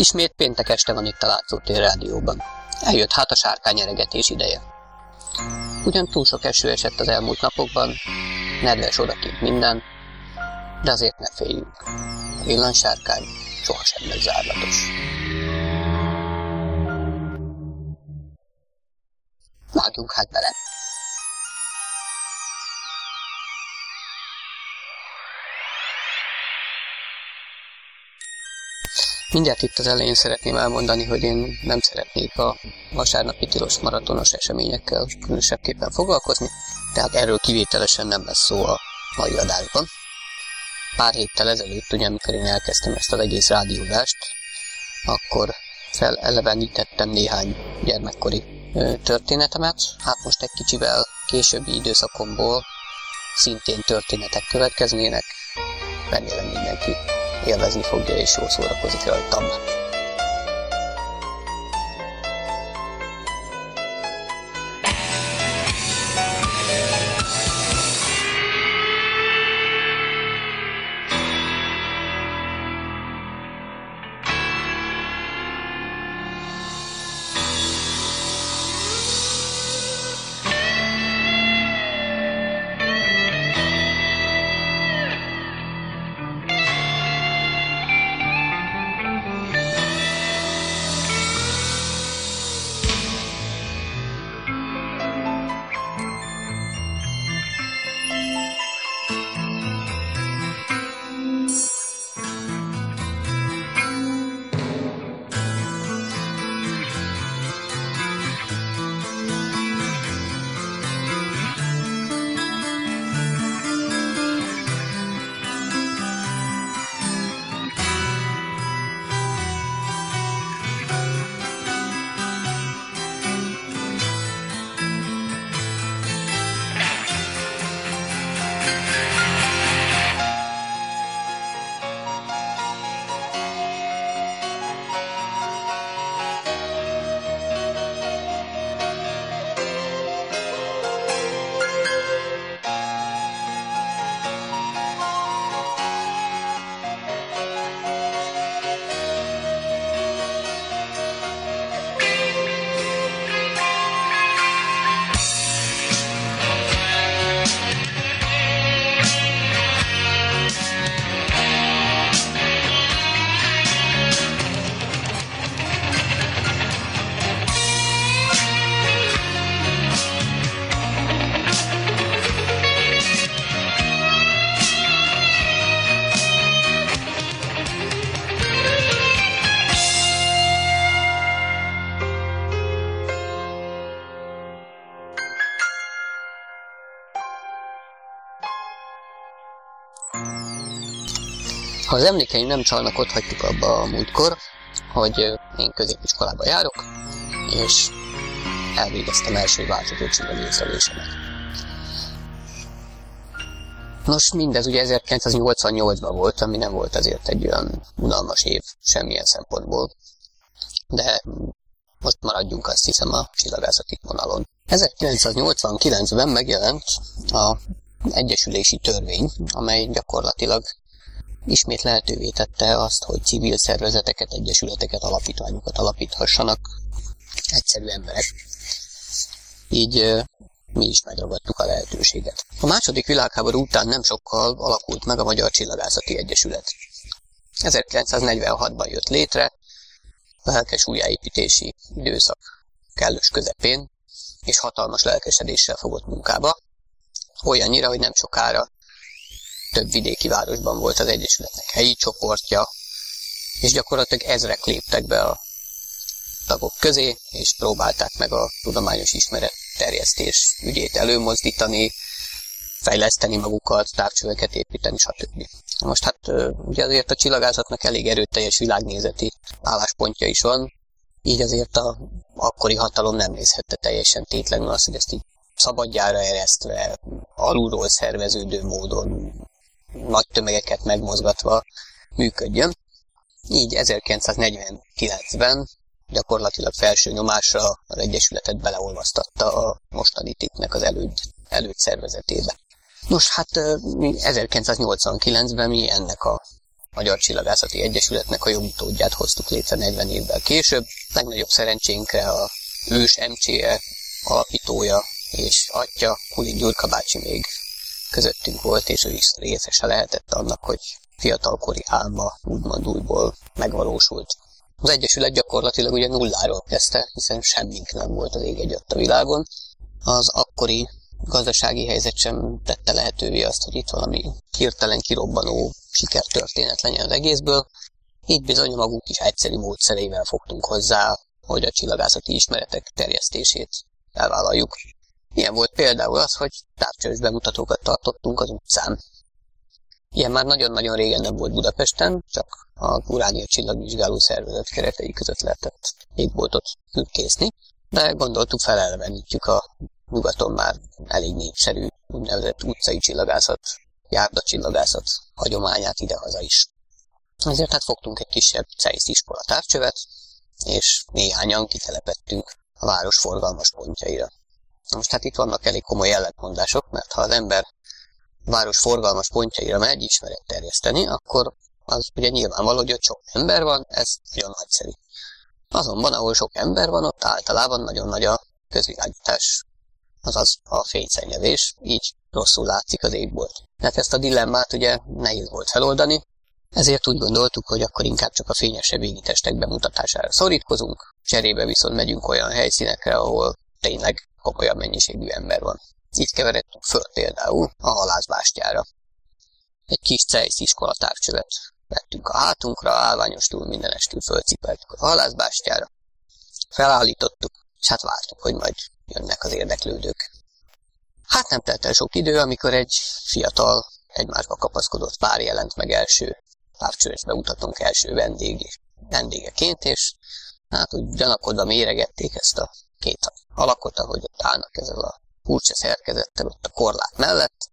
Ismét péntek este van itt a Látszótér rádióban. Eljött hát a sárkány eregetés ideje. Ugyan túl sok eső esett az elmúlt napokban, nedves odakint minden, de azért ne féljünk. A villansárkány sohasem lesz zárlatos. Vágjunk hát bele! Mindjárt itt az elején szeretném elmondani, hogy én nem szeretnék a vasárnapi tilos maratonos eseményekkel különösebbképpen foglalkozni, tehát erről kivételesen nem lesz szó a mai adásban. Pár héttel ezelőtt, ugye amikor én elkezdtem ezt az egész rádiódást, akkor felelevenítettem néhány gyermekkori történetemet, hát most egy kicsivel későbbi időszakomból szintén történetek következnének, remélem mindenki élvezni fogja és jól szórakozik rajtam. Az emlékeim nem csalnak, ott hagytuk abba a múltkor, hogy én középiskolába járok, és elvégeztem első változó csillagészrelésemet. Nos, mindez ugye 1988-ban volt, ami nem volt azért egy olyan unalmas év semmilyen szempontból, de most maradjunk azt hiszem a csillagászati vonalon. 1989-ben megjelent a Egyesülési Törvény, amely gyakorlatilag ismét lehetővé tette azt, hogy civil szervezeteket, egyesületeket, alapítványokat alapíthassanak egyszerű emberek. Így mi is megragadtuk a lehetőséget. A második világháború után nem sokkal alakult meg a Magyar Csillagászati Egyesület. 1946-ban jött létre, a lelkes újjáépítési időszak kellős közepén, és hatalmas lelkesedéssel fogott munkába, olyannyira, hogy nem sokára több vidéki városban volt az Egyesületnek helyi csoportja, és gyakorlatilag ezrek léptek be a tagok közé, és próbálták meg a tudományos ismeret terjesztés ügyét előmozdítani, fejleszteni magukat, távcsöveket építeni, stb. Most hát ugye azért a csillagászatnak elég erőteljes világnézeti álláspontja is van, így azért a akkori hatalom nem nézhette teljesen tétlenül azt, hogy ezt így szabadjára eresztve, alulról szerveződő módon nagy tömegeket megmozgatva működjön. Így 1949-ben gyakorlatilag felső nyomásra az Egyesületet beleolvasztatta a mostani tippnek az előd, előd szervezetébe. Nos, hát 1989-ben mi ennek a Magyar Csillagászati Egyesületnek a jogutódját hoztuk létre 40 évvel később. Legnagyobb szerencsénkre a ős MCE alapítója és atya, Kulik Gyurka bácsi még közöttünk volt, és ő is részese lehetett annak, hogy fiatalkori álma úgymond újból megvalósult. Az Egyesület gyakorlatilag ugye nulláról kezdte, hiszen semmink nem volt az ég a világon. Az akkori gazdasági helyzet sem tette lehetővé azt, hogy itt valami hirtelen kirobbanó sikertörténet legyen az egészből. Így bizony magunk is egyszerű módszereivel fogtunk hozzá, hogy a csillagászati ismeretek terjesztését elvállaljuk. Ilyen volt például az, hogy távcsős bemutatókat tartottunk az utcán. Ilyen már nagyon-nagyon régen nem volt Budapesten, csak a Uránia csillagvizsgáló szervezet keretei között lehetett égboltot készni, de gondoltuk felelvenítjük a nyugaton már elég népszerű úgynevezett utcai csillagászat, járda csillagászat hagyományát idehaza is. Ezért hát fogtunk egy kisebb CEISZ iskola távcsövet, és néhányan kitelepettünk a város forgalmas pontjaira. Most hát itt vannak elég komoly ellentmondások, mert ha az ember város forgalmas pontjaira megy ismeret terjeszteni, akkor az ugye nyilvánvaló, hogy ott sok ember van, ez nagyon nagyszerű. Azonban, ahol sok ember van, ott általában nagyon nagy a közvilágítás, azaz a fényszennyezés, így rosszul látszik az égbolt. Tehát ezt a dilemmát ugye nehéz volt feloldani, ezért úgy gondoltuk, hogy akkor inkább csak a fényesebb égitestek bemutatására szorítkozunk, cserébe viszont megyünk olyan helyszínekre, ahol tényleg komolyabb mennyiségű ember van. Így keveredtünk föl például a halászbástyára. Egy kis cejsz iskola távcsövet vettünk a hátunkra, állványostul mindenestül fölcipeltük a halászbástyára. Felállítottuk, és hát vártuk, hogy majd jönnek az érdeklődők. Hát nem telt el sok idő, amikor egy fiatal, egymásba kapaszkodott pár jelent meg első távcsöves beutatunk első vendég, vendégeként, és hát úgy gyanakodva méregették ezt a két alakot, ahogy ott állnak ezzel a furcsa szerkezettel ott a korlát mellett,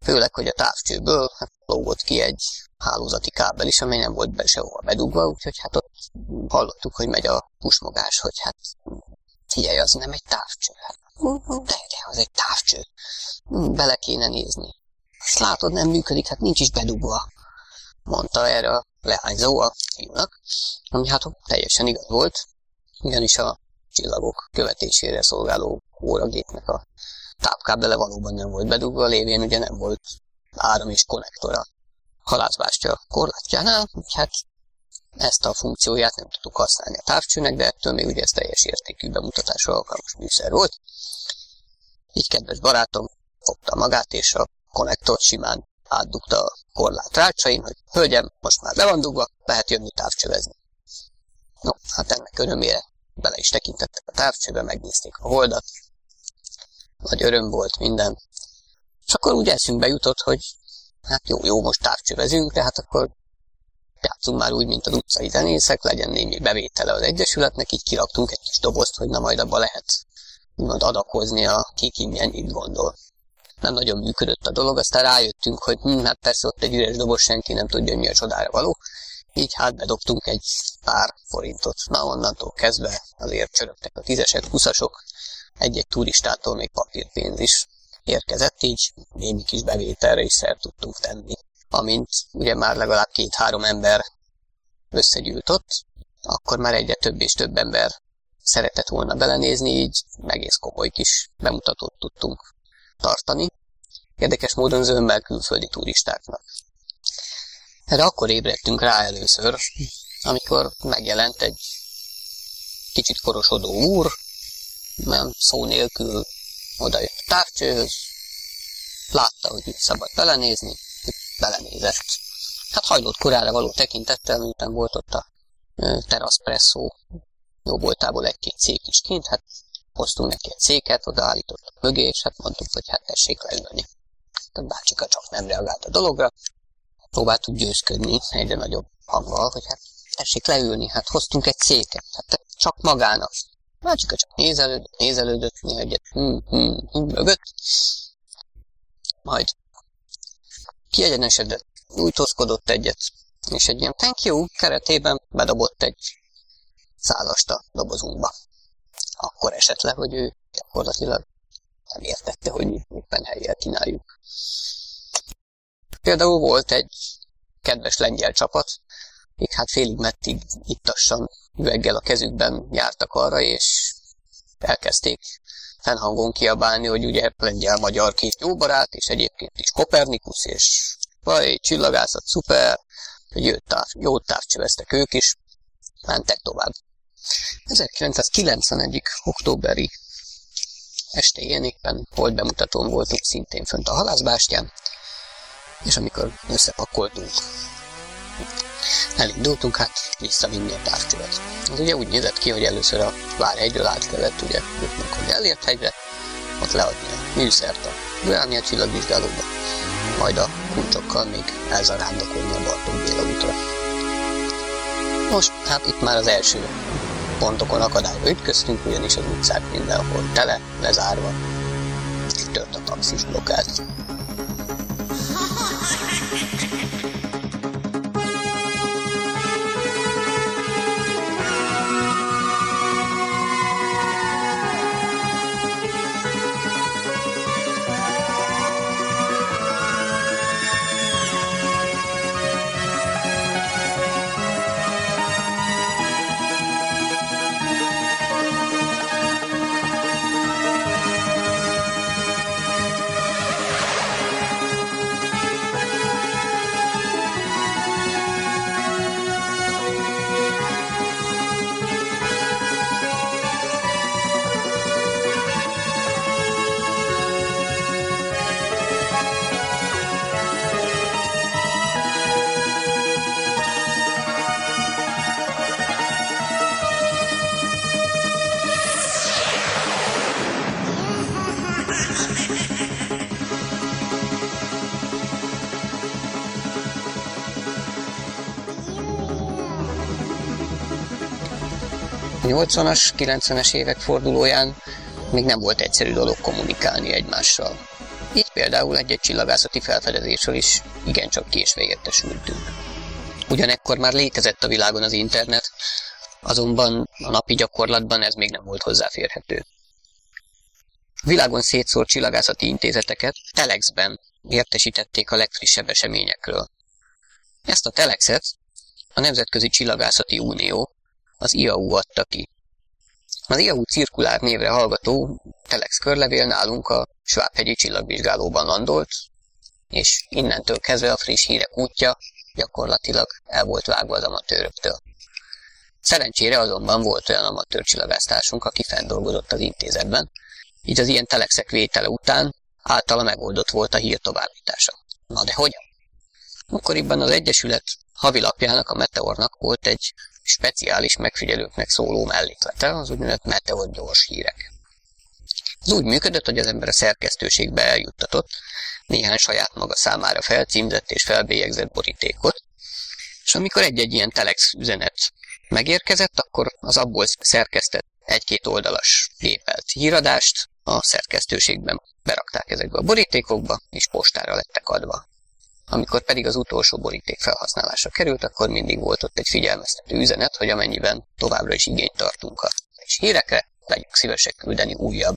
főleg, hogy a távcsőből hát, lógott ki egy hálózati kábel is, amely nem volt be sehova bedugva, úgyhogy hát ott hallottuk, hogy megy a pusmogás, hogy hát figyelj, az nem egy távcső. Hát, de, de, az egy távcső. Bele kéne nézni. Azt látod, nem működik, hát nincs is bedugva, mondta erre a leányzó a fiúnak, ami hát teljesen igaz volt, ugyanis a csillagok követésére szolgáló óragépnek a tápkábele valóban nem volt bedugva, lévén ugye nem volt áram és konnektora halászbástya korlátjánál, hát ezt a funkcióját nem tudtuk használni a távcsőnek, de ettől még ugye ez teljes értékű bemutatásra alkalmas műszer volt. Így kedves barátom fogta magát, és a konnektort simán átdugta a korlát rácsain, hogy hölgyem, most már be van dugva, lehet jönni távcsövezni. No, hát ennek örömére bele is tekintettek a távcsőbe, megnézték a holdat, nagy öröm volt minden. És akkor úgy eszünkbe jutott, hogy hát jó, jó, most távcsövezünk, de hát akkor játszunk már úgy, mint az utcai zenészek, legyen némi bevétele az Egyesületnek, így kiraktunk egy kis dobozt, hogy na majd abba lehet úgymond adakozni a ki ki mennyit gondol. Nem nagyon működött a dolog, aztán rájöttünk, hogy hm, hát persze ott egy üres doboz senki nem tudja, mi a csodára való, így hát bedobtunk egy pár forintot. Na onnantól kezdve azért csörögtek a tízesek, huszasok, egy-egy turistától még papírpénz is érkezett, így némi kis bevételre is szert tudtunk tenni. Amint ugye már legalább két-három ember összegyűlt akkor már egyre több és több ember szeretett volna belenézni, így egész komoly kis bemutatót tudtunk tartani. Érdekes módon zömmel külföldi turistáknak. Erre akkor ébredtünk rá először, amikor megjelent egy kicsit korosodó úr, nem szó nélkül odajött a távcsőhöz, látta, hogy itt szabad belenézni, belenézett. Hát hajlott korára való tekintettel, miután volt ott a teraszpresszó jó voltából egy-két szék is kint, hát hoztunk neki egy széket, odaállítottak mögé, és hát mondtuk, hogy hát tessék leülni. Tehát bácsika csak nem reagált a dologra, próbáltuk győzködni egyre nagyobb hanggal, hogy hát tessék leülni, hát hoztunk egy széket, hát csak magának. Mácsika csak nézelődött, nézelődött, néha egyet hm, hm, hm, mögött, majd kiegyenesedett, újtózkodott egyet, és egy ilyen thank you keretében bedobott egy szálast a dobozunkba. Akkor esett le, hogy ő gyakorlatilag nem értette, hogy mi éppen helyjel kínáljuk. Például volt egy kedves lengyel csapat, még hát félig mettig ittassan üveggel a kezükben jártak arra, és elkezdték fennhangon kiabálni, hogy ugye lengyel-magyar két jó barát, és egyébként is Kopernikus, és vaj, csillagászat, szuper, hogy jót, táv, jót távcsöveztek ők is, mentek tovább. 1991. októberi estéjén éppen volt bemutatón voltunk szintén fönt a halászbástyán, és amikor összepakoltunk, elindultunk hát visszavinni a távcsövet. Az ugye úgy nézett ki, hogy először a Várhegyről át kellett ugye jutnunk, hogy elért hegyre, ott leadni a műszert a Uránia csillagvizsgálóba, majd a kulcsokkal még elzarándokolni a Bartók Béla útra. Most hát itt már az első pontokon akadályba ütköztünk, ugyanis az utcák mindenhol tele, lezárva. Tört a taxis blokkád. 80-as, 90-es évek fordulóján még nem volt egyszerű dolog kommunikálni egymással. Így például egy-egy csillagászati felfedezésről is igencsak késve értesültünk. Ugyanekkor már létezett a világon az internet, azonban a napi gyakorlatban ez még nem volt hozzáférhető. Világon szétszórt csillagászati intézeteket telexben értesítették a legfrissebb eseményekről. Ezt a telexet a Nemzetközi Csillagászati Unió az IAU adta ki. Az IAU cirkulár névre hallgató Telex körlevél nálunk a Svábhegyi csillagvizsgálóban landolt, és innentől kezdve a friss hírek útja gyakorlatilag el volt vágva az amatőröktől. Szerencsére azonban volt olyan amatőr csillagásztársunk, aki fenndolgozott az intézetben, így az ilyen telexek vétele után általa megoldott volt a hír továbbítása. Na de hogyan? Akkoriban az Egyesület havilapjának, a Meteornak volt egy speciális megfigyelőknek szóló melléklete, az úgynevezett Meteor gyors hírek. Ez úgy működött, hogy az ember a szerkesztőségbe eljuttatott néhány saját maga számára felcímzett és felbélyegzett borítékot, és amikor egy-egy ilyen telex üzenet megérkezett, akkor az abból szerkesztett egy-két oldalas gépelt híradást a szerkesztőségben berakták ezekbe a borítékokba, és postára lettek adva. Amikor pedig az utolsó boríték felhasználásra került, akkor mindig volt ott egy figyelmeztető üzenet, hogy amennyiben továbbra is igényt tartunk a és hírekre, legyünk szívesek küldeni újabb,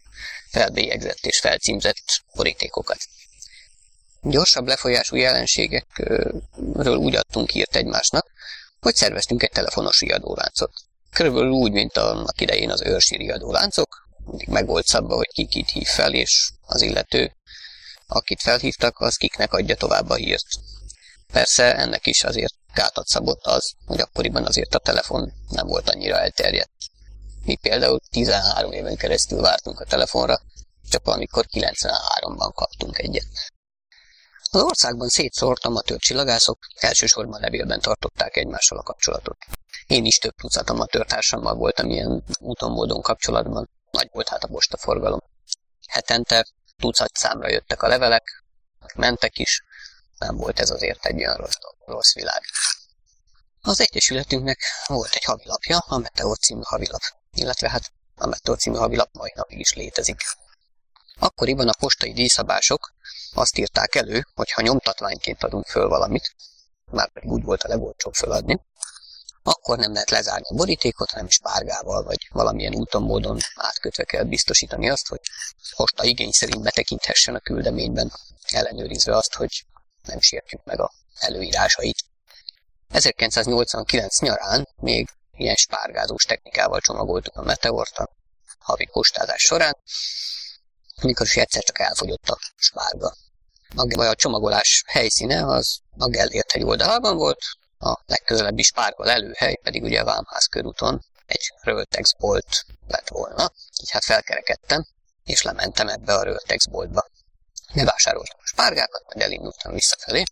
felbélyegzett és felcímzett borítékokat. Gyorsabb lefolyású jelenségekről úgy adtunk hírt egymásnak, hogy szerveztünk egy telefonos riadóláncot. Körülbelül úgy, mint annak idején az őrsi riadóláncok, mindig meg volt szabva, hogy ki kit hív fel, és az illető akit felhívtak, az kiknek adja tovább a hírt. Persze ennek is azért gátat szabott az, hogy akkoriban azért a telefon nem volt annyira elterjedt. Mi például 13 éven keresztül vártunk a telefonra, csak valamikor 93-ban kaptunk egyet. Az országban szétszórt amatőr csillagászok elsősorban levélben tartották egymással a kapcsolatot. Én is több tucat amatőrtársammal voltam ilyen úton módon kapcsolatban, nagy volt hát a postaforgalom. Hetente tucat számra jöttek a levelek, mentek is, nem volt ez azért egy olyan rossz, rossz világ. Az Egyesületünknek volt egy havilapja, a Meteor című havilap, illetve hát a Meteor című havilap mai napig is létezik. Akkoriban a postai díjszabások azt írták elő, hogy ha nyomtatványként adunk föl valamit, már pedig úgy volt a legolcsóbb föladni, akkor nem lehet lezárni a borítékot, hanem spárgával vagy valamilyen úton, módon átkötve kell biztosítani azt, hogy posta igény szerint betekinthessen a küldeményben, ellenőrizve azt, hogy nem sértjük meg a előírásait. 1989 nyarán még ilyen spárgázós technikával csomagoltuk a meteort a havi postázás során, mikor is egyszer csak elfogyott a spárga. A, a csomagolás helyszíne az a Gellért hegy oldalában volt, a legközelebbi spárga lelőhely pedig ugye a Vámház körúton egy Röltex bolt lett volna, így hát felkerekedtem, és lementem ebbe a Röltex boltba. Bevásároltam a spárgákat, majd elindultam visszafelé,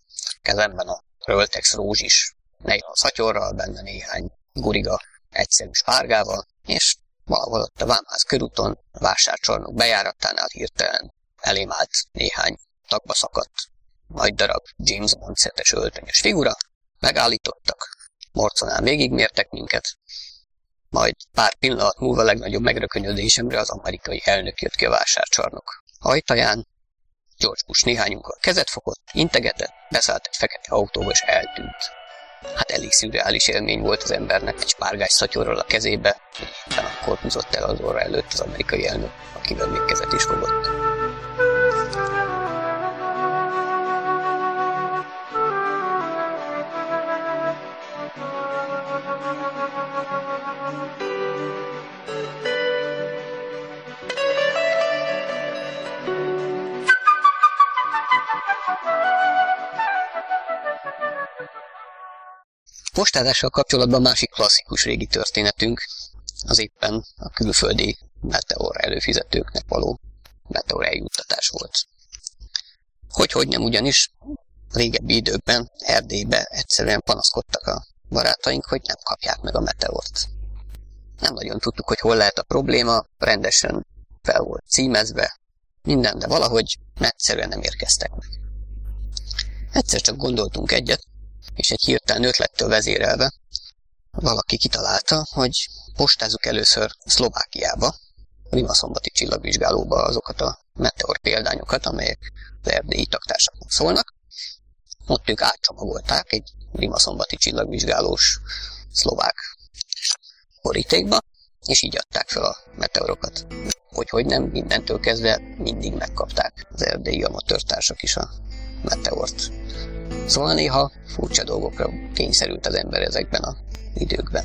kezemben a Röltex rózsis nejlon szatyorral, benne néhány guriga egyszerű spárgával, és valahol ott a Vámház körúton, a vásárcsarnok bejáratánál hirtelen elém állt néhány tagba szakadt nagy darab James Bond szetes öltönyös figura, megállítottak, morconán végigmértek minket, majd pár pillanat múlva legnagyobb megrökönyödésemre az amerikai elnök jött ki a vásárcsarnok ajtaján, George Bush néhányunkkal kezet fogott, integetett, beszállt egy fekete autóba és eltűnt. Hát elég szürreális élmény volt az embernek egy spárgás szatyorral a kezébe, éppen akkor húzott el az orra előtt az amerikai elnök, akivel még kezet is fogott. Postázással kapcsolatban másik klasszikus régi történetünk az éppen a külföldi meteor előfizetőknek való meteor eljuttatás volt. Hogy-hogy nem ugyanis régebbi időkben Erdélybe egyszerűen panaszkodtak a barátaink, hogy nem kapják meg a meteort. Nem nagyon tudtuk, hogy hol lehet a probléma, rendesen fel volt címezve, minden, de valahogy egyszerűen nem érkeztek meg. Egyszer csak gondoltunk egyet, és egy hirtelen ötlettől vezérelve valaki kitalálta, hogy postázzuk először Szlovákiába, Rimaszombati csillagvizsgálóba azokat a meteor példányokat, amelyek az erdélyi taktársaknak szólnak. Ott ők átcsomagolták egy Rimaszombati csillagvizsgálós szlovák borítékba, és így adták fel a meteorokat. Hogy, hogy nem, mindentől kezdve mindig megkapták az erdélyi amatőrtársak is a meteort. Szóval néha furcsa dolgokra kényszerült az ember ezekben az időkben.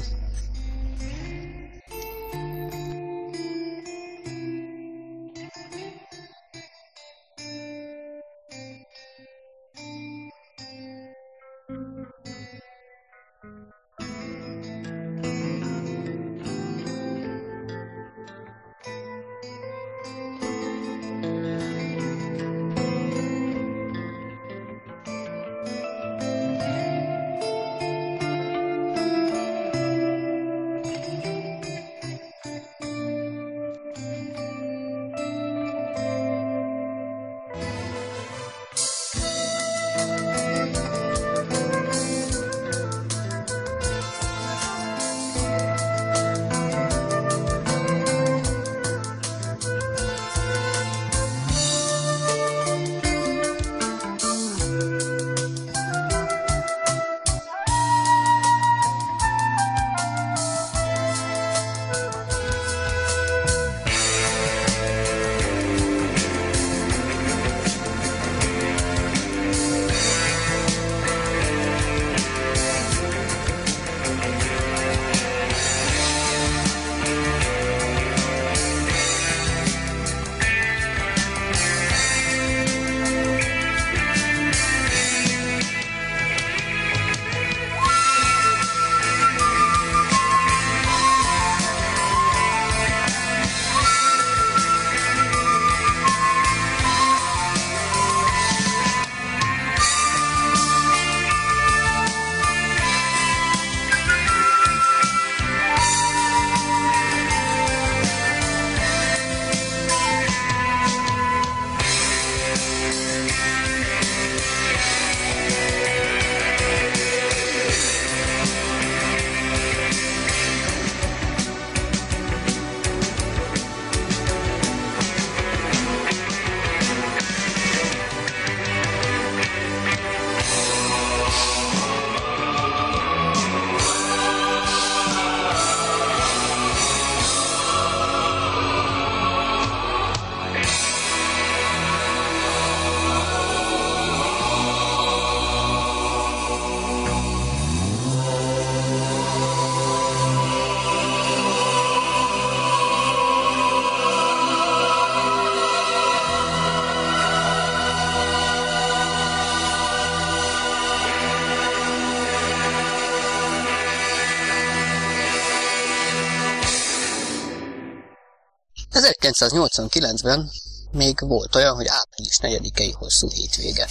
1989-ben még volt olyan, hogy április 4-i hosszú hétvége.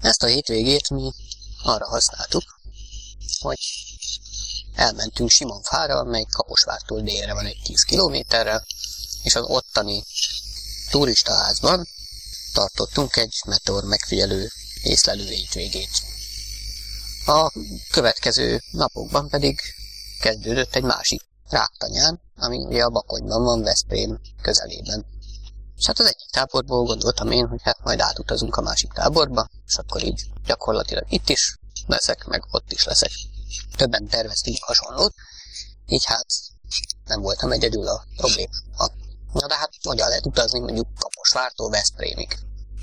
Ezt a hétvégét mi arra használtuk, hogy elmentünk Simonfára, amely Kaposvártól délre van egy 10 kilométerrel, és az ottani turistaházban tartottunk egy meteor megfigyelő észlelő hétvégét. A következő napokban pedig kezdődött egy másik ráktanyán, ami ugye a Bakonyban van, Veszprém közelében. És hát az egyik táborból gondoltam én, hogy hát majd átutazunk a másik táborba, és akkor így gyakorlatilag itt is leszek, meg ott is leszek. Többen terveztünk hasonlót, így hát nem voltam egyedül a probléma. Na de hát hogyan lehet utazni mondjuk Kaposvártól Veszprémig?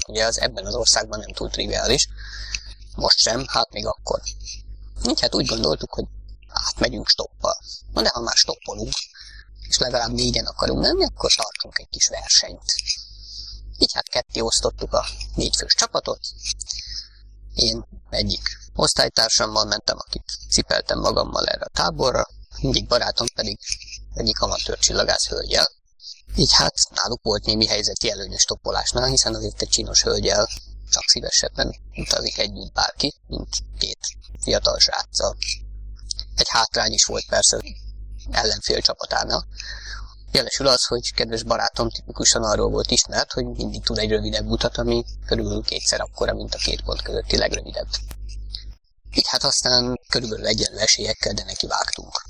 Ugye az ebben az országban nem túl triviális. Most sem, hát még akkor. Így hát úgy gondoltuk, hogy átmegyünk stoppal. Na de ha már stoppolunk, és legalább négyen akarunk menni, akkor tartunk egy kis versenyt. Így hát ketté osztottuk a négyfős csapatot. Én egyik osztálytársammal mentem, akit cipeltem magammal erre a táborra, egyik barátom pedig egyik amatőr csillagász hölgyel. Így hát náluk volt némi helyzeti előnyös toppolásnál, hiszen azért egy csinos hölgyel csak szívesebben utazik együtt bárki, mint két fiatal sráccal. Egy hátrány is volt persze ellenfél csapatánál. Jelesül az, hogy kedves barátom tipikusan arról volt ismert, hogy mindig tud egy rövidebb utat, ami körülbelül kétszer akkora, mint a két pont közötti legrövidebb. Így hát aztán körülbelül egyenlő esélyekkel, de neki vágtunk.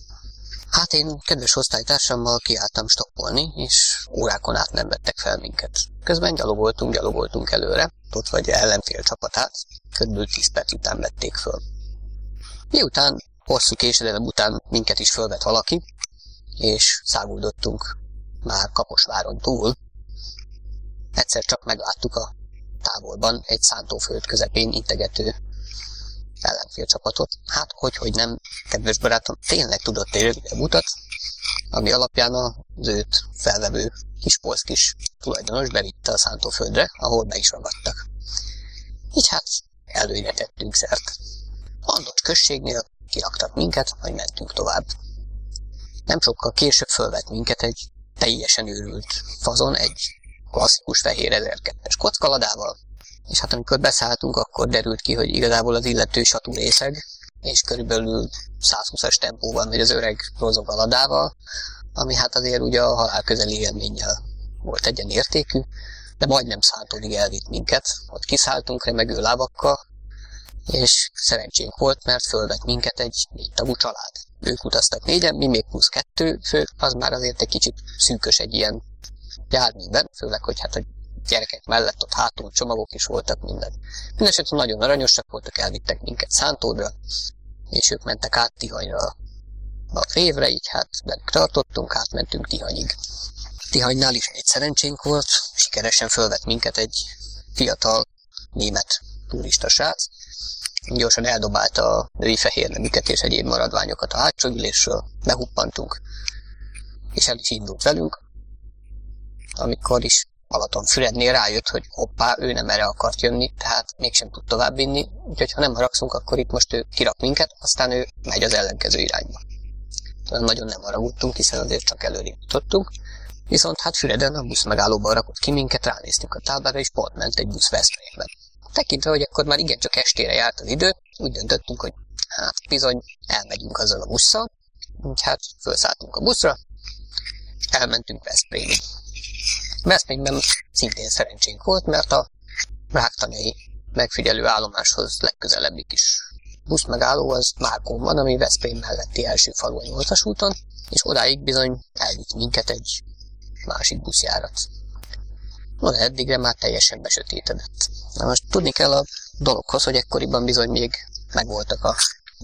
Hát én kedves osztálytársammal kiálltam stoppolni, és órákon át nem vettek fel minket. Közben gyalogoltunk, gyalogoltunk előre, ott vagy ellenfél csapatát, körülbelül 10 perc után vették föl. Miután hosszú késedelem után minket is fölvett valaki, és száguldottunk már Kaposváron túl, egyszer csak megláttuk a távolban egy szántóföld közepén integető ellenfélcsapatot. Hát, hogy, hogy nem, kedves barátom, tényleg tudott egy rövidebb utat, ami alapján az őt felvevő kispolszkis tulajdonos bevitte a szántóföldre, ahol be is ragadtak. Így hát előre tettünk szert. Andocs községnél kiraktak minket, majd mentünk tovább. Nem sokkal később fölvett minket egy teljesen őrült fazon, egy klasszikus fehér 1002-es kockaladával, és hát amikor beszálltunk, akkor derült ki, hogy igazából az illető satú és körülbelül 120-as tempóval megy az öreg rozog ami hát azért ugye a halál közeli élménnyel volt egyenértékű, de majdnem szántódig elvitt minket. Ott kiszálltunk remegő lábakkal, és szerencsénk volt, mert fölvett minket egy négy tagú család. Ők utaztak négyen, mi még plusz kettő fő, az már azért egy kicsit szűkös egy ilyen járműben, főleg, hogy hát a gyerekek mellett ott hátul csomagok is voltak minden. Mindenesetre nagyon aranyosak voltak, elvittek minket Szántódra, és ők mentek át Tihanyra a révre, így hát velük tartottunk, átmentünk Tihanyig. Tihanynál is egy szerencsénk volt, sikeresen fölvett minket egy fiatal német turista srác, gyorsan eldobálta a női fehérnemüket és egyéb maradványokat a hátsó ülésről, behuppantunk, és el is indult velünk, amikor is Fürednél rájött, hogy hoppá, ő nem erre akart jönni, tehát mégsem tud tovább vinni, úgyhogy ha nem haragszunk, akkor itt most ő kirak minket, aztán ő megy az ellenkező irányba. Nagyon nem haragudtunk, hiszen azért csak előrébb jutottunk, viszont hát Füreden a busz megállóban rakott ki minket, ránéztünk a táblára, és pont ment egy busz Veszprémben. Tekintve, hogy akkor már igencsak estére járt az idő, úgy döntöttünk, hogy hát bizony elmegyünk azzal a busszal, úgy hát felszálltunk a buszra, elmentünk Veszprémig. Veszprémben szintén szerencsénk volt, mert a ráktanyai megfigyelő állomáshoz legközelebbi kis buszmegálló az Márkón van, ami Veszprém melletti első falu a 8 úton, és odáig bizony elvitt minket egy másik buszjárat. No, de eddigre már teljesen besötétedett. Na most tudni kell a dologhoz, hogy ekkoriban bizony még megvoltak a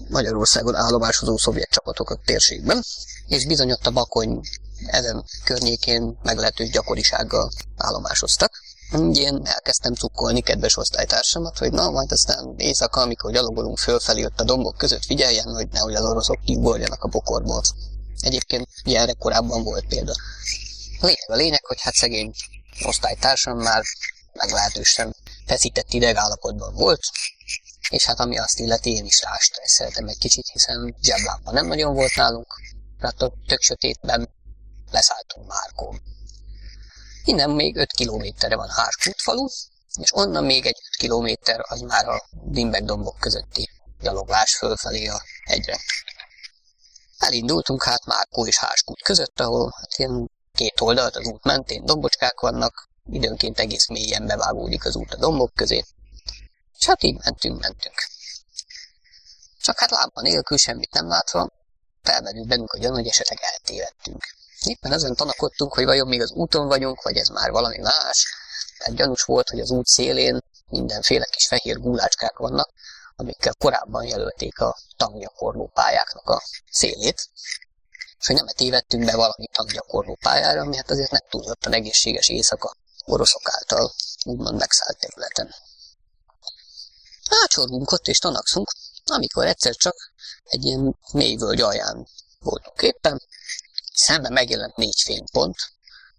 Magyarországon állomásozó szovjet csapatok a térségben, és bizony ott a Bakony ezen környékén meglehetős gyakorisággal állomásoztak. Így én elkezdtem cukkolni kedves osztálytársamat, hogy na, majd aztán éjszaka, amikor gyalogolunk fölfelé ott a dombok között figyeljen, hogy nehogy az oroszok kigorjanak a bokorból. Egyébként ilyenre korábban volt példa. Lényeg a lényeg, hogy hát szegény osztálytársam már meglehetősen feszített idegállapotban volt, és hát ami azt illeti, én is rástresszeltem egy kicsit, hiszen zseblámpa nem nagyon volt nálunk, tehát a tök sötétben leszálltunk Márkón. Innen még 5 kilométerre van Hárskútfalu, és onnan még egy 5 kilométer az már a Dimbek-dombok közötti gyaloglás fölfelé a hegyre. Elindultunk hát Márkó és Háskút között, ahol hát ilyen két oldalt az út mentén dombocskák vannak, időnként egész mélyen bevágódik az út a dombok közé, és hát így mentünk, mentünk. Csak hát lámpa nélkül semmit nem látva, felmerült bennünk a gyanú, hogy esetleg eltévedtünk. Éppen ezen tanakodtunk, hogy vajon még az úton vagyunk, vagy ez már valami más. Tehát gyanús volt, hogy az út szélén mindenféle kis fehér gúlácskák vannak, amikkel korábban jelölték a tanggyakorló pályáknak a szélét, és hogy nem tévedtünk be valami tanggyakorló pályára, ami hát azért nem túlzottan egészséges éjszaka oroszok által úgymond megszállt területen. Ácsorgunk ott és tanakszunk, amikor egyszer csak egy ilyen mély völgy alján voltunk éppen, szemben megjelent négy fénypont,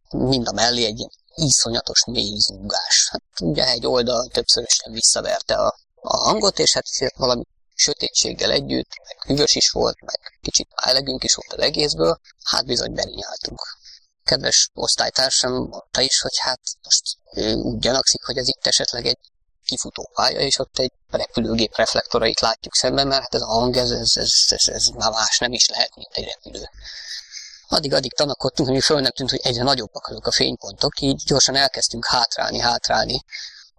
mind a mellé egy ilyen iszonyatos mély zúgás. Hát ugye egy oldal többszörösen visszaverte a, a hangot, és hát valami sötétséggel együtt, meg hűvös is volt, meg kicsit elegünk is volt az egészből, hát bizony berinyáltunk. Kedves osztálytársam mondta is, hogy hát most ő úgy gyanakszik, hogy ez itt esetleg egy kifutó pálya, és ott egy repülőgép reflektorait látjuk szemben, mert hát ez a hang, ez, ez, ez, ez, ez már más nem is lehet, mint egy repülő. Addig-addig tanakodtunk, hogy föl nem tűnt, hogy egyre nagyobbak azok a fénypontok, így gyorsan elkezdtünk hátrálni, hátrálni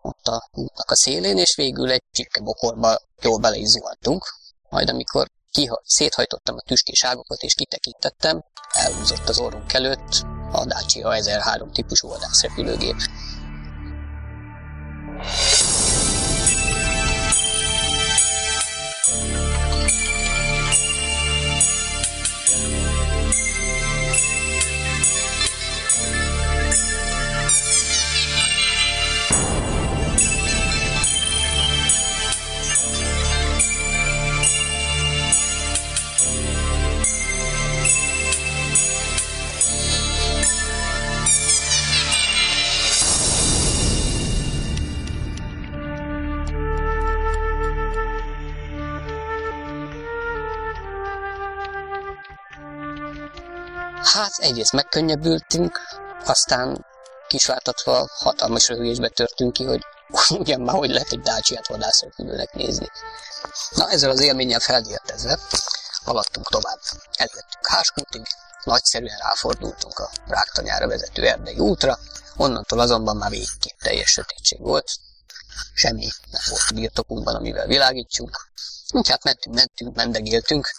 ott a útnak a szélén, és végül egy csipkebokorba jól bele is zuhantunk. Majd amikor kiha, széthajtottam a tüskéságokat és kitekintettem, elhúzott az orrunk előtt a Dacia 1003 típusú vadászrepülőgép. Hát egyrészt megkönnyebbültünk, aztán kisváltatva hatalmas röhögésbe törtünk ki, hogy ugyan már hogy lehet egy dácsiát vadászrepülőnek nézni. Na ezzel az élménnyel felvértezve haladtunk tovább. Elvettünk Háskútig, nagyszerűen ráfordultunk a ráktanyára vezető erdei útra, onnantól azonban már végképp teljes sötétség volt, semmi nem volt birtokunkban, amivel világítsunk. Úgy hát mentünk, mentünk, mendegéltünk,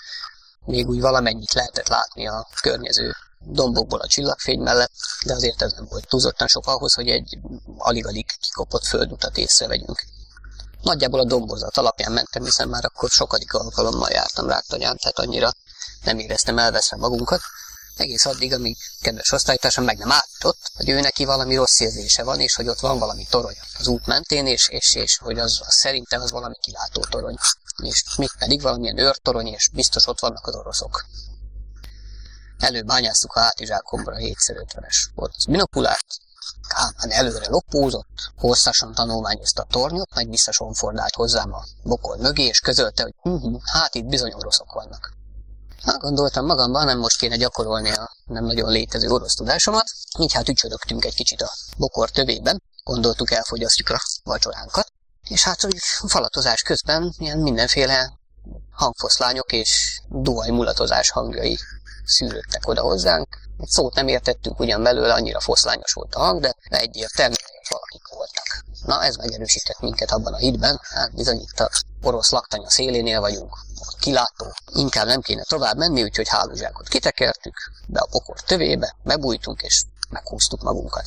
még úgy valamennyit lehetett látni a környező dombokból a csillagfény mellett, de azért ez nem volt túlzottan sok ahhoz, hogy egy alig-alig kikopott földutat észrevegyünk. Nagyjából a dombozat alapján mentem, hiszen már akkor sokadik alkalommal jártam Ráktanyán, tehát annyira nem éreztem elveszve magunkat. Egész addig, amíg kedves osztálytársam meg nem állított, hogy ő neki valami rossz érzése van, és hogy ott van valami torony az út mentén, és, és, és hogy az, az szerintem az valami kilátó torony. És még pedig valamilyen őrtorony, és biztos ott vannak az oroszok. Előbb hányáztuk a hátizsákomra a 7x50-es volt az binokulát, Kálmán előre lopózott, hosszasan tanulmányozta a tornyot, majd visszasonfordált hozzám a bokol mögé, és közölte, hogy hm, hát itt bizony oroszok vannak. Hát gondoltam magamban, nem most kéne gyakorolni a nem nagyon létező orosz tudásomat, így hát ücsörögtünk egy kicsit a bokor tövében, gondoltuk elfogyasztjuk a vacsoránkat, és hát hogy falatozás közben ilyen mindenféle hangfoszlányok és duaj mulatozás hangjai szűrődtek oda hozzánk. Egy szót nem értettünk ugyan belőle, annyira foszlányos volt a hang, de egyértelműen valakik voltak. Na, ez megerősített minket abban a hitben, hát bizony itt a orosz laktanya szélénél vagyunk, kilátó. Inkább nem kéne tovább menni, úgyhogy hálózsákot kitekertük, be a pokor tövébe, megbújtunk és meghúztuk magunkat.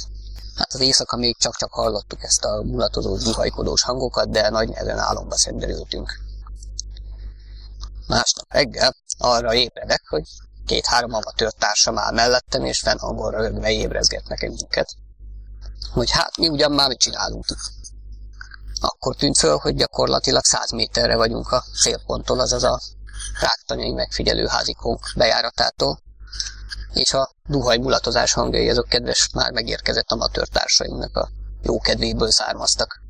Hát az éjszaka még csak-csak hallottuk ezt a mulatozó, zuhajkodós hangokat, de nagy nehezen álomba szenderültünk. Másnap reggel arra ébredek, hogy két-három amatőr társam áll mellettem, és fennhangon rögve ébrezget nekem minket. Hogy hát mi ugyan már mit csinálunk itt. Akkor tűnt föl, hogy gyakorlatilag száz méterre vagyunk a célponttól, azaz a ráktanyai megfigyelő házikónk bejáratától, és a duhaj mulatozás hangjai azok kedves már megérkezett amatőr társainknak a jókedvéből származtak.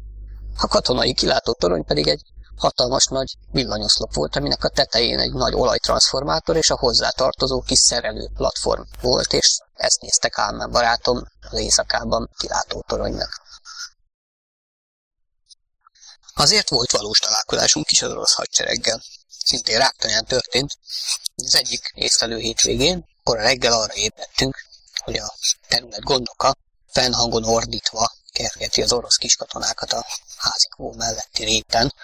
A katonai kilátó torony pedig egy hatalmas nagy villanyoszlop volt, aminek a tetején egy nagy olajtranszformátor és a hozzá tartozó kis szerelő platform volt, és ezt nézte Kálmán barátom az éjszakában kilátó toronynak. Azért volt valós találkozásunk is az orosz hadsereggel. Szintén ráktanyán történt. Az egyik észlelő hétvégén, akkor a reggel arra ébredtünk, hogy a terület gondoka fennhangon ordítva kergeti az orosz kiskatonákat a házikó melletti réten,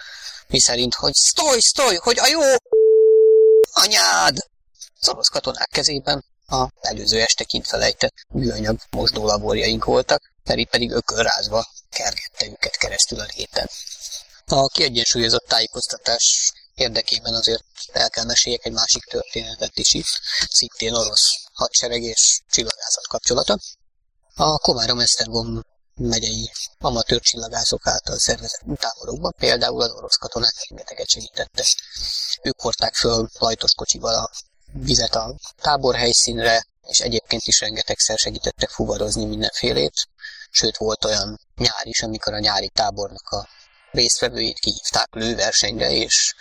miszerint, hogy sztoj, sztoj, hogy a jó anyád! Az orosz katonák kezében a előző este kint felejtett műanyag mosdólaborjaink voltak, Feri pedig ökölrázva kergette őket keresztül a réten. A kiegyensúlyozott tájékoztatás érdekében azért el kell meséljek egy másik történetet is itt, szintén orosz hadsereg és csillagászat kapcsolata. A Komárom-Esztergom megyei amatőr csillagászok által szervezett táborokban például az orosz katonák rengeteget segítette. Ők hordták föl lajtos kocsival a vizet a tábor helyszínre, és egyébként is rengetegszer segítettek fuvarozni mindenfélét, sőt volt olyan nyár is, amikor a nyári tábornak a résztvevőit kihívták lőversenyre, és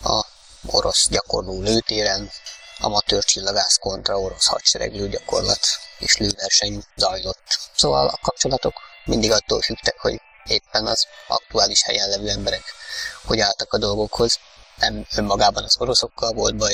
a orosz gyakorló lőtéren amatőr csillagász kontra orosz hadsereg lőgyakorlat és lőverseny zajlott. Szóval a kapcsolatok mindig attól fügtek, hogy éppen az aktuális helyen levő emberek hogy álltak a dolgokhoz. Nem önmagában az oroszokkal volt baj,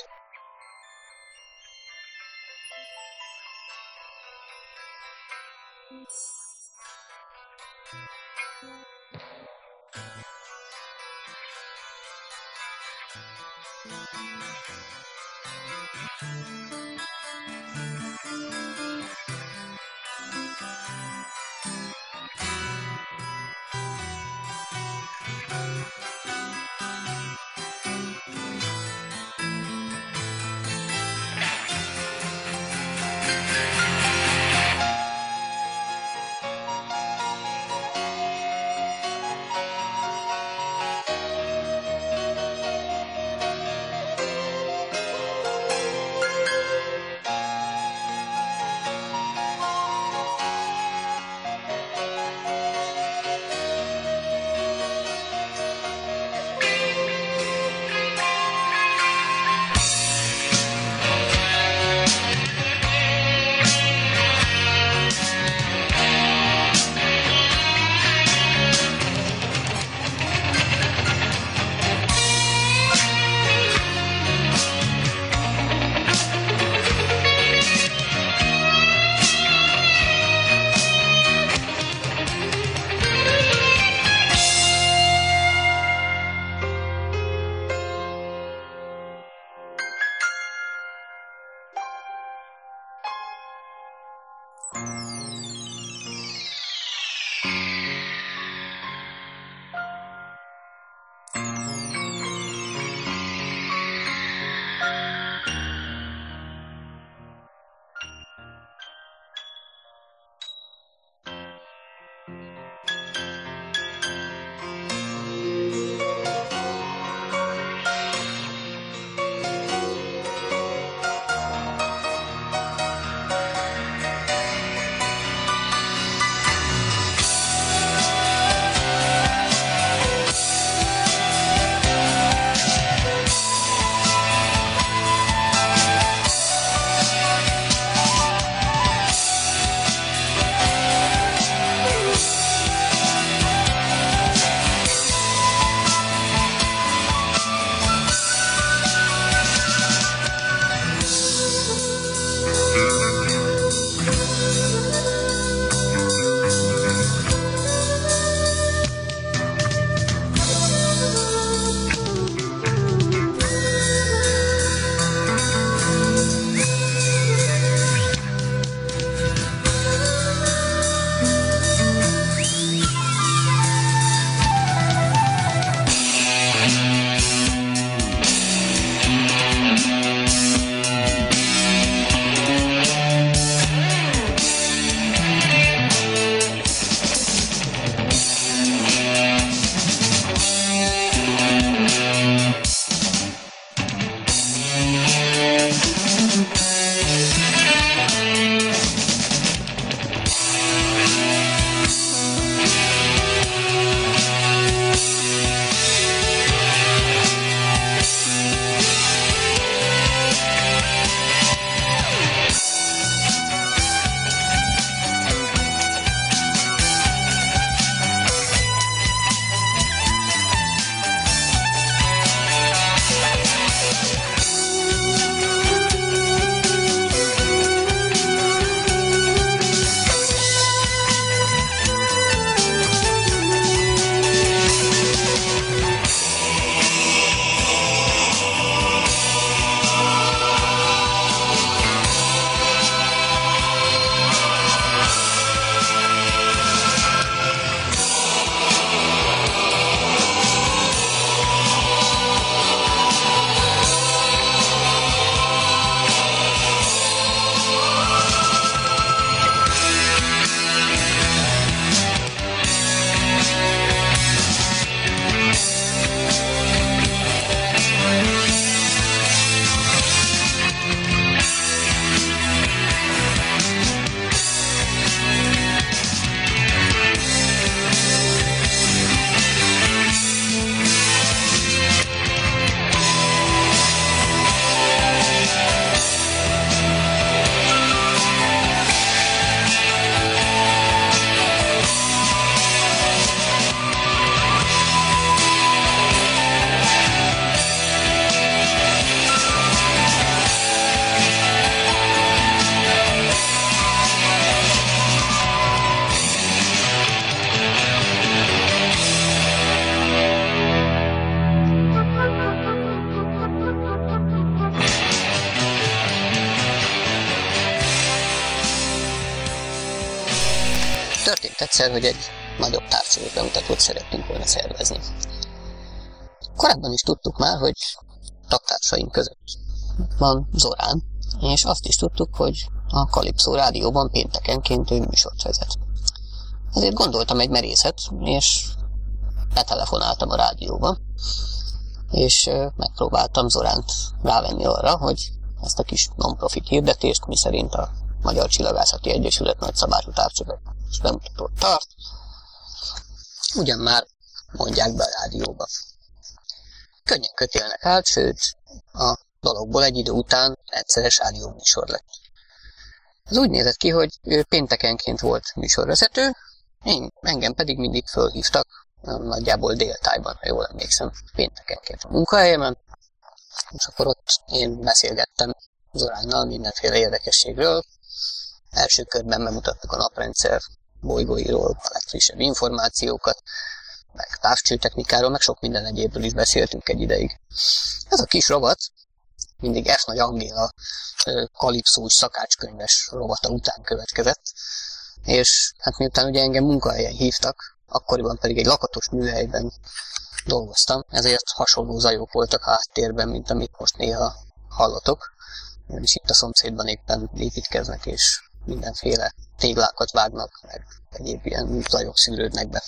egyszer, hogy egy nagyobb távcsövős bemutatót szerettünk volna szervezni. Korábban is tudtuk már, hogy taktársaink között van Zorán, és azt is tudtuk, hogy a Kalipszó rádióban péntekenként ő műsort vezet. Azért gondoltam egy merészet, és betelefonáltam a rádióba, és megpróbáltam Zoránt rávenni arra, hogy ezt a kis non-profit hirdetést, mi szerint a Magyar Csillagászati Egyesület nagyszabású távcsövek és bemutatót tart, ugyan már mondják be a rádióba. Könnyen kötélnek át, sőt, a dologból egy idő után egyszeres műsor lett. Ez úgy nézett ki, hogy péntekenként volt műsorvezető, én, engem pedig mindig fölhívtak, nagyjából déltájban, ha jól emlékszem, péntekenként a munkahelyemen, és akkor ott én beszélgettem Zoránnal mindenféle érdekességről. Első körben bemutattuk a naprendszer bolygóiról a legfrissebb információkat, meg távcsőtechnikáról, meg sok minden egyébről is beszéltünk egy ideig. Ez a kis rovat, mindig F. Nagy Angéla kalipszós szakácskönyves rovata után következett, és hát miután ugye engem munkahelyen hívtak, akkoriban pedig egy lakatos műhelyben dolgoztam, ezért hasonló zajok voltak a háttérben, mint amit most néha hallotok. És itt a szomszédban éppen építkeznek, és mindenféle téglákat vágnak, meg egyéb ilyen zajok szűrődnek be.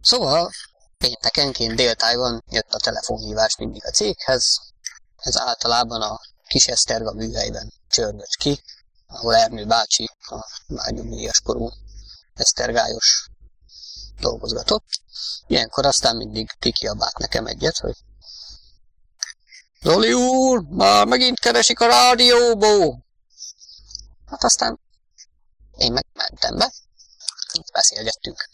Szóval péntekenként déltájban jött a telefonhívás mindig a céghez, ez általában a kis Eszterga műhelyben csörgött ki, ahol Ernő bácsi, a vágyomíjas korú esztergályos dolgozgatott. Ilyenkor aztán mindig kikiabált nekem egyet, hogy Zoli úr, már megint keresik a rádióból. Hát aztán én meg mentem be, beszélgettünk.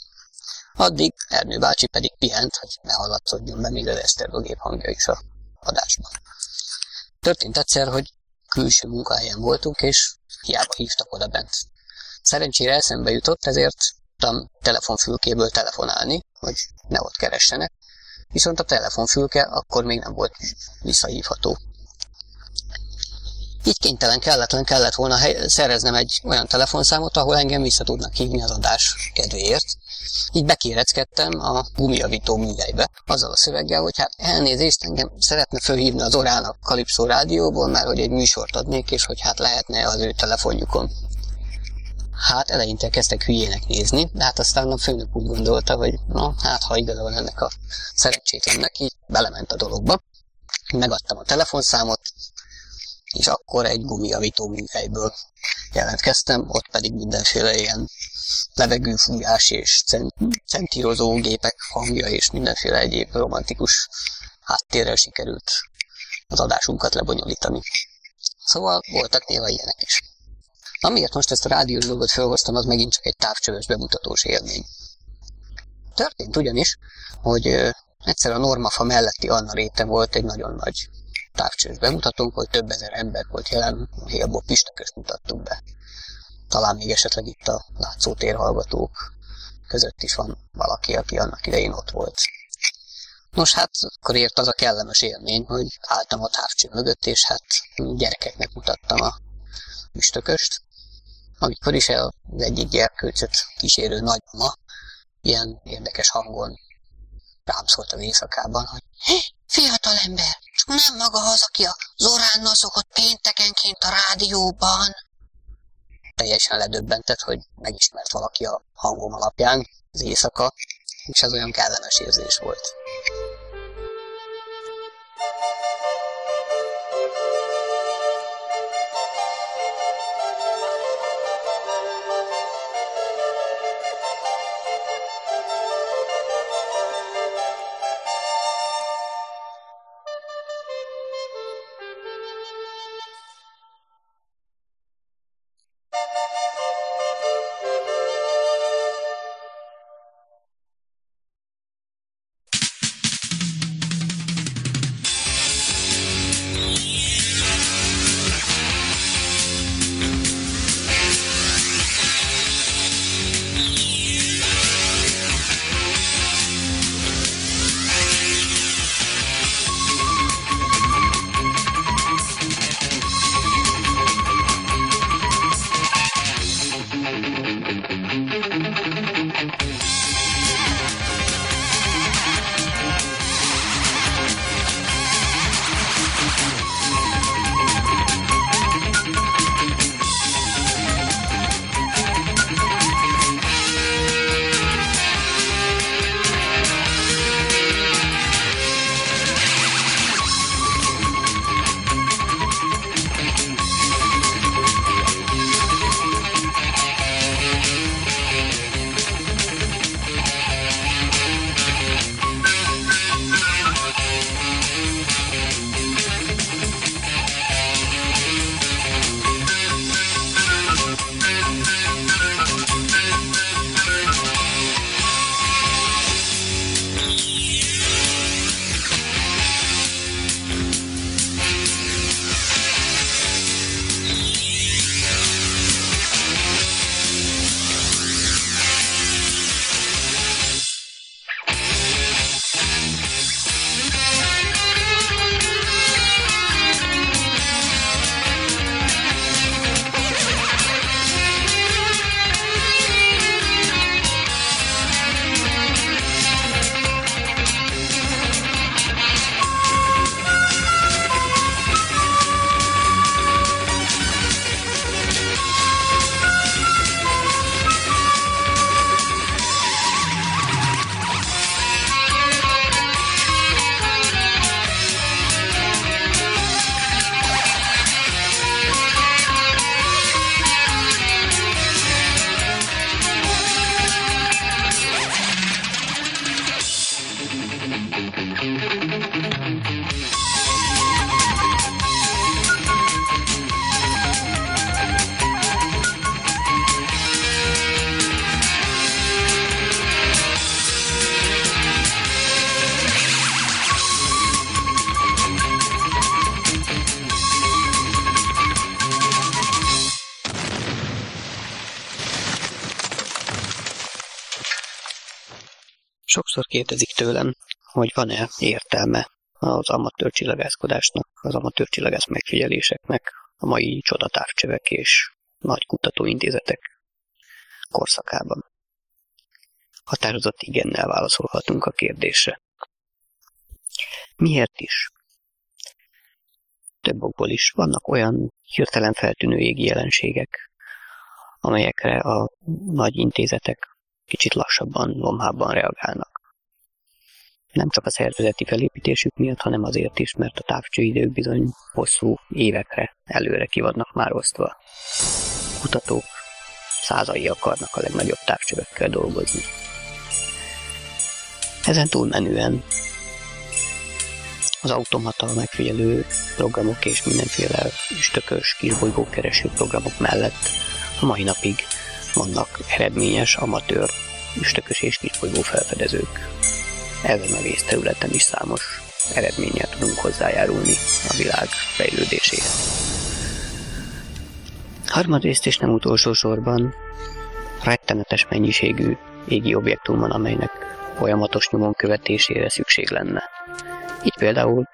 Addig Ernő bácsi pedig pihent, hogy ne hallatszódjon be még az gép hangja is a adásban. Történt egyszer, hogy külső munkahelyen voltunk, és hiába hívtak oda bent. Szerencsére eszembe jutott, ezért tudtam telefonfülkéből telefonálni, hogy ne ott keressenek, viszont a telefonfülke akkor még nem volt visszahívható. Így kénytelen kelletlen kellett volna hely- szereznem egy olyan telefonszámot, ahol engem vissza tudnak hívni az adás kedvéért. Így bekéreckedtem a gumijavító műhelybe, azzal a szöveggel, hogy hát elnézést engem szeretne fölhívni az orának Kalipszó rádióból, mert hogy egy műsort adnék, és hogy hát lehetne az ő telefonjukon. Hát eleinte kezdtek hülyének nézni, de hát aztán a főnök úgy gondolta, hogy na, hát ha igaza van ennek a szerencsétlennek, így belement a dologba. Megadtam a telefonszámot, és akkor egy gumijavító műhelyből jelentkeztem, ott pedig mindenféle ilyen levegőfújás és centírozó gépek hangja és mindenféle egyéb romantikus háttérrel sikerült az adásunkat lebonyolítani. Szóval voltak néha ilyenek is. Amiért most ezt a rádiós dolgot felhoztam, az megint csak egy távcsöves bemutatós élmény. Történt ugyanis, hogy egyszer a Normafa melletti Anna réten volt egy nagyon nagy távcsős bemutatónk, hogy több ezer ember volt jelen, Hélból Pistaköst mutattuk be. Talán még esetleg itt a látszótér hallgatók között is van valaki, aki annak idején ott volt. Nos, hát akkor ért az a kellemes élmény, hogy álltam a távcső mögött, és hát gyerekeknek mutattam a üstököst, amikor is az egyik gyerkőcöt kísérő nagymama ilyen érdekes hangon rám szólt az éjszakában, hogy fiatal ember, nem maga az, aki a Zoránnal szokott péntekenként a rádióban. Teljesen ledöbbentett, hogy megismert valaki a hangom alapján az éjszaka, és ez olyan kellemes érzés volt. Kérdezik tőlem, hogy van-e értelme az amatőr csillagászkodásnak, az amatőr csillagász megfigyeléseknek a mai csodatávcsövek és nagy kutatóintézetek korszakában. Határozott igennel válaszolhatunk a kérdésre. Miért is? Több okból is vannak olyan hirtelen feltűnő égi jelenségek, amelyekre a nagy intézetek kicsit lassabban, lomhábban reagálnak. Nem csak a szervezeti felépítésük miatt, hanem azért is, mert a távcsőidők bizony hosszú évekre előre ki vannak már osztva. Kutatók százai akarnak a legnagyobb távcsövekkel dolgozni. Ezen túlmenően az automata megfigyelő programok és mindenféle üstökös kisbolygókereső programok mellett a mai napig vannak eredményes, amatőr, üstökös és kisbolygó felfedezők. Ezen a részterületen is számos eredménnyel tudunk hozzájárulni a világ fejlődéséhez. Harmadrészt és nem utolsó sorban rettenetes mennyiségű égi objektum van, amelynek folyamatos nyomon követésére szükség lenne. Így például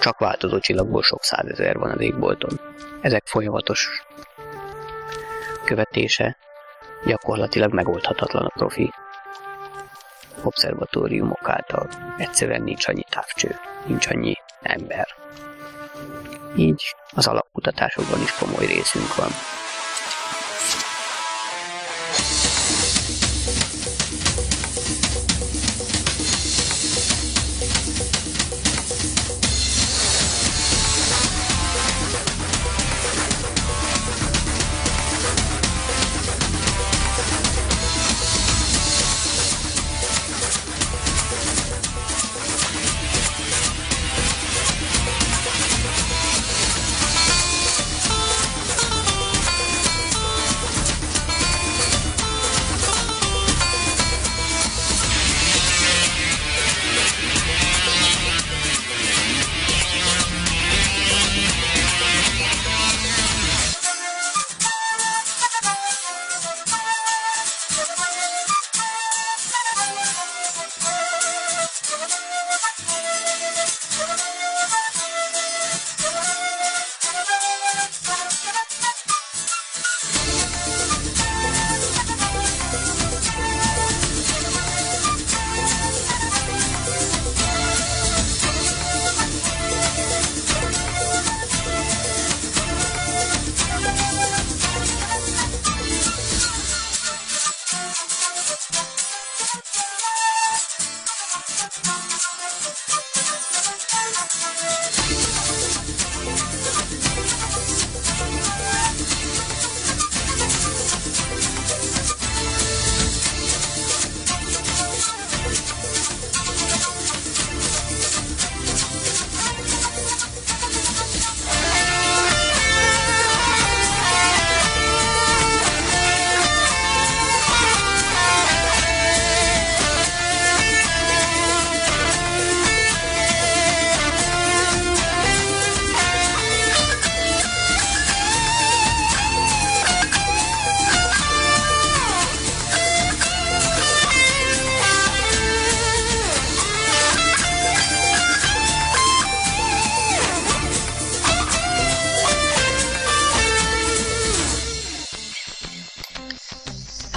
csak változó csillagból sok százezer van az égbolton. Ezek folyamatos követése gyakorlatilag megoldhatatlan a profi obszervatóriumok által. Egyszerűen nincs annyi távcső, nincs annyi ember. Így az alapkutatásokban is komoly részünk van.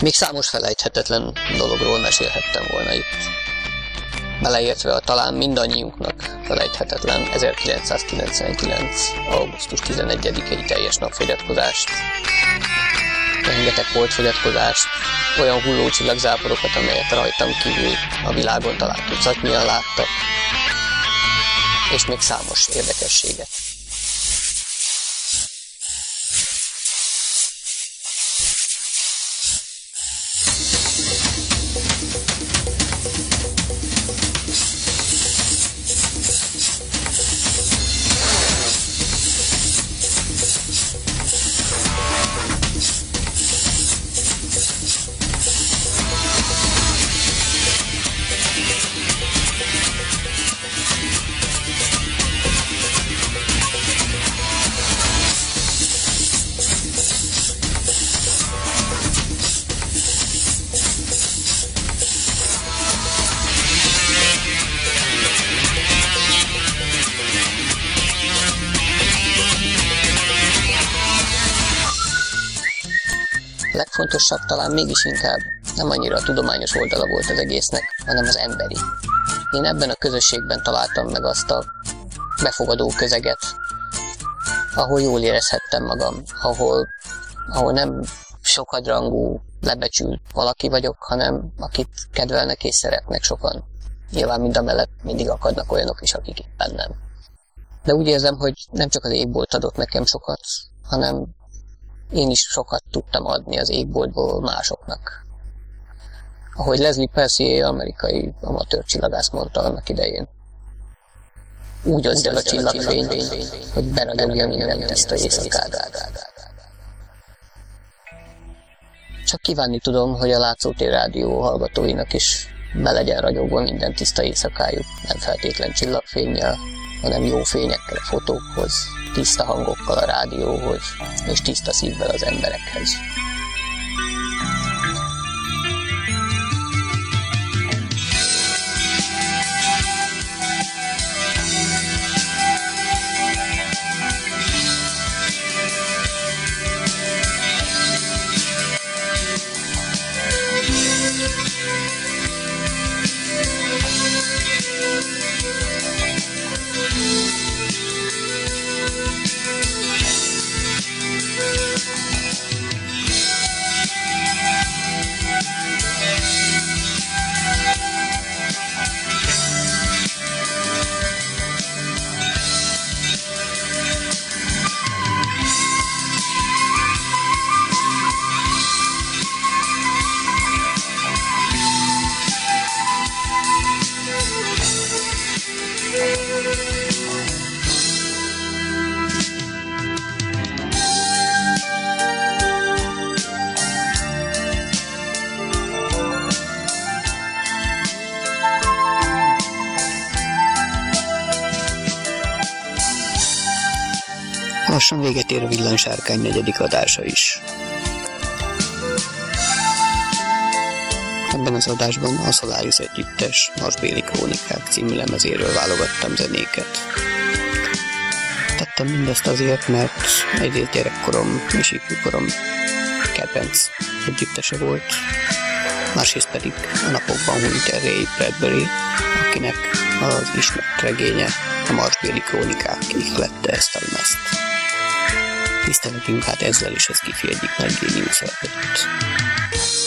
Még számos felejthetetlen dologról mesélhettem volna itt. Beleértve a talán mindannyiunknak felejthetetlen 1999. augusztus 11-i teljes napfogyatkozást, rengeteg fogyatkozást, olyan hullócsillagzáporokat, amelyet rajtam kívül a világon talán tucatnyian láttak, és még számos érdekességet. Legfontosabb talán mégis inkább nem annyira a tudományos oldala volt az egésznek, hanem az emberi. Én ebben a közösségben találtam meg azt a befogadó közeget, ahol jól érezhettem magam, ahol, ahol nem sokadrangú, lebecsült valaki vagyok, hanem akit kedvelnek és szeretnek sokan. Nyilván mind a mellett mindig akadnak olyanok is, akik éppen nem. De úgy érzem, hogy nem csak az égbolt adott nekem sokat, hanem én is sokat tudtam adni az égboltból másoknak. Ahogy Leslie Percier, amerikai amatőr csillagász mondta annak idején. Úgy el a csillagfény, hogy beragyogja minden tiszta éjszakát. Csak kívánni tudom, hogy a Látszótér rádió hallgatóinak is be legyen ragyogva minden tiszta éjszakájuk, nem feltétlen csillagfényjel, hanem jó fényekkel a fotókhoz, tiszta hangokkal a rádióhoz, és tiszta szívvel az emberekhez. Lassan véget ér a villanysárkány negyedik adása is. Ebben az adásban a Solaris együttes Marsbéli Krónikák című lemezéről válogattam zenéket. Tettem mindezt azért, mert egyrészt gyerekkorom és ifjúkorom kedvenc együttese volt, másrészt pedig a napokban hunyt el Ray Bradbury, akinek az ismert regénye a Marsbéli Krónikák ihlette ezt a lemezt. Tiszteletünk hát ezzel is az kifi egyik nagy géniusz alkotott.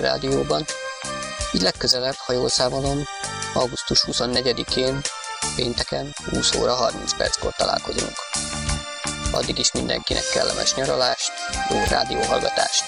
Látszótér rádióban, így legközelebb, ha jól számolom, augusztus 24-én, pénteken 20 óra 30 perckor találkozunk. Addig is mindenkinek kellemes nyaralást, jó rádióhallgatást!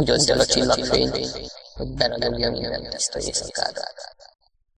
Úgy oszd el a csillagfényt, hogy beragadja mindent ezt az éjszakát.